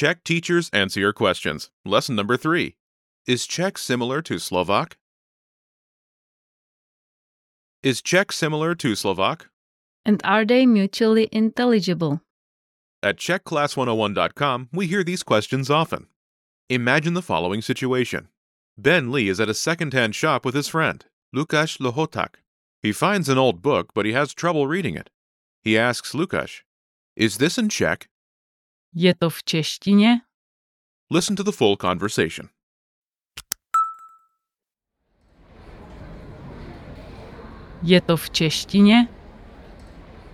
Czech teachers answer your questions. Lesson number three Is Czech similar to Slovak? Is Czech similar to Slovak? And are they mutually intelligible? At CzechClass101.com, we hear these questions often. Imagine the following situation Ben Lee is at a second-hand shop with his friend, Lukasz Lohotak. He finds an old book, but he has trouble reading it. He asks Lukasz, Is this in Czech? Je to v češtině? Listen to the full conversation. Je to v češtině?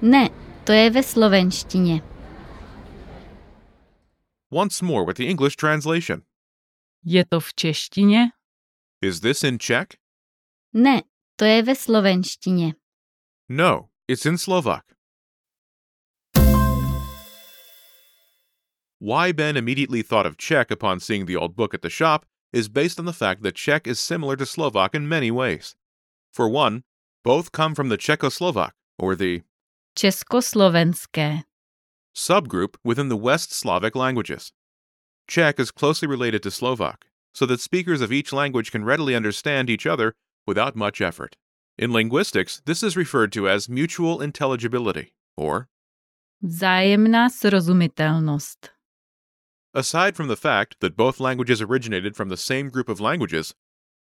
Ne, to je ve slovenštině. Once more with the English translation. Je to v češtině? Is this in Czech? Ne, to je ve slovenštině. No, it's in Slovak. Why Ben immediately thought of Czech upon seeing the old book at the shop is based on the fact that Czech is similar to Slovak in many ways. For one, both come from the Czechoslovak, or the Československé. subgroup within the West Slavic languages. Czech is closely related to Slovak, so that speakers of each language can readily understand each other without much effort. In linguistics, this is referred to as mutual intelligibility, or Vzájemná srozumitelnost. Aside from the fact that both languages originated from the same group of languages,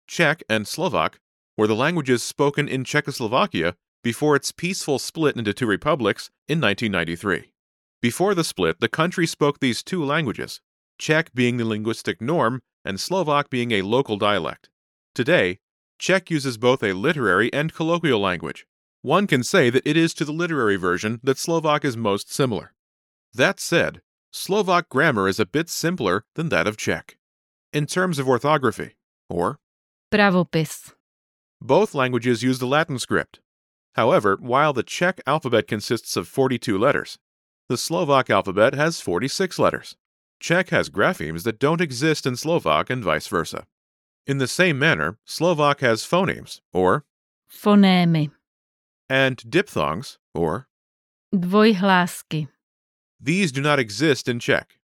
Czech and Slovak were the languages spoken in Czechoslovakia before its peaceful split into two republics in 1993. Before the split, the country spoke these two languages, Czech being the linguistic norm and Slovak being a local dialect. Today, Czech uses both a literary and colloquial language. One can say that it is to the literary version that Slovak is most similar. That said, Slovak grammar is a bit simpler than that of Czech. In terms of orthography, or Pravopis. both languages use the Latin script. However, while the Czech alphabet consists of 42 letters, the Slovak alphabet has 46 letters. Czech has graphemes that don't exist in Slovak and vice versa. In the same manner, Slovak has phonemes, or, Fonémy. and diphthongs, or, Dvojhlásky. These do not exist in Czech.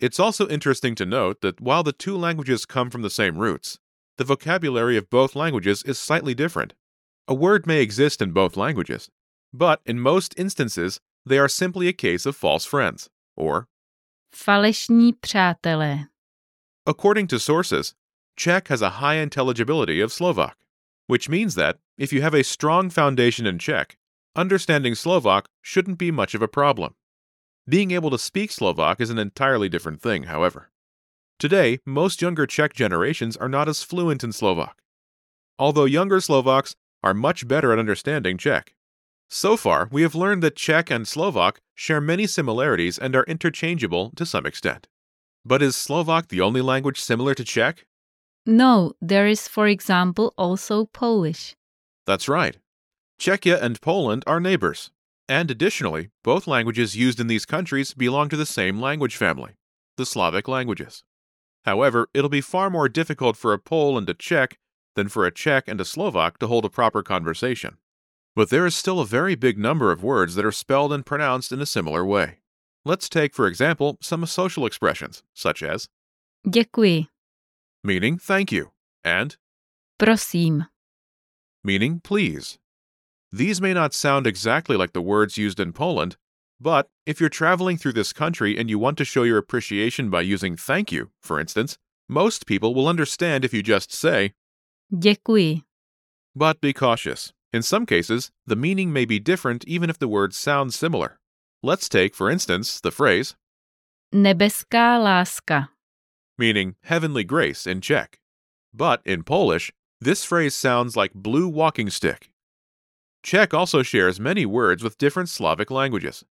It's also interesting to note that while the two languages come from the same roots, the vocabulary of both languages is slightly different. A word may exist in both languages, but in most instances, they are simply a case of false friends, or, Falešní přátelé. according to sources, Czech has a high intelligibility of Slovak, which means that if you have a strong foundation in Czech, understanding Slovak shouldn't be much of a problem. Being able to speak Slovak is an entirely different thing, however. Today, most younger Czech generations are not as fluent in Slovak, although younger Slovaks are much better at understanding Czech. So far, we have learned that Czech and Slovak share many similarities and are interchangeable to some extent. But is Slovak the only language similar to Czech? No, there is, for example, also Polish. That's right. Czechia and Poland are neighbors. And additionally, both languages used in these countries belong to the same language family, the Slavic languages. However, it'll be far more difficult for a Pole and a Czech than for a Czech and a Slovak to hold a proper conversation. But there is still a very big number of words that are spelled and pronounced in a similar way. Let's take, for example, some social expressions, such as Děkuji. meaning thank you and Prosím. meaning please. These may not sound exactly like the words used in Poland, but if you're traveling through this country and you want to show your appreciation by using thank you, for instance, most people will understand if you just say, Děkuji. but be cautious. In some cases, the meaning may be different even if the words sound similar. Let's take, for instance, the phrase, Nebeská láska. meaning heavenly grace in Czech. But in Polish, this phrase sounds like blue walking stick. Czech also shares many words with different Slavic languages.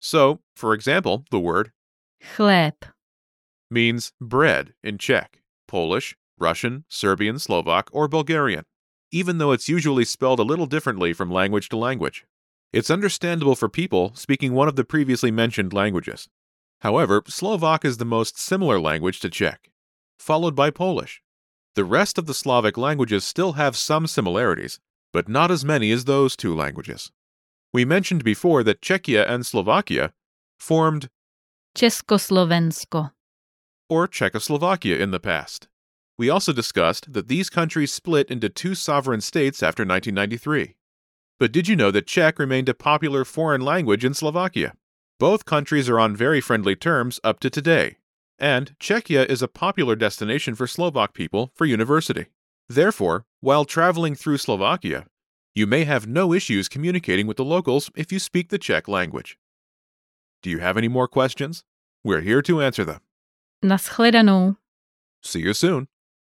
So, for example, the word Chléb. means bread in Czech, Polish, Russian, Serbian, Slovak, or Bulgarian, even though it's usually spelled a little differently from language to language. It's understandable for people speaking one of the previously mentioned languages. However, Slovak is the most similar language to Czech, followed by Polish. The rest of the Slavic languages still have some similarities, but not as many as those two languages. We mentioned before that Czechia and Slovakia formed Československo. or Czechoslovakia in the past. We also discussed that these countries split into two sovereign states after 1993. But did you know that Czech remained a popular foreign language in Slovakia? Both countries are on very friendly terms up to today, and Czechia is a popular destination for Slovak people for university. Therefore, while traveling through Slovakia, you may have no issues communicating with the locals if you speak the Czech language. Do you have any more questions? We're here to answer them. Naschledanou. See you soon.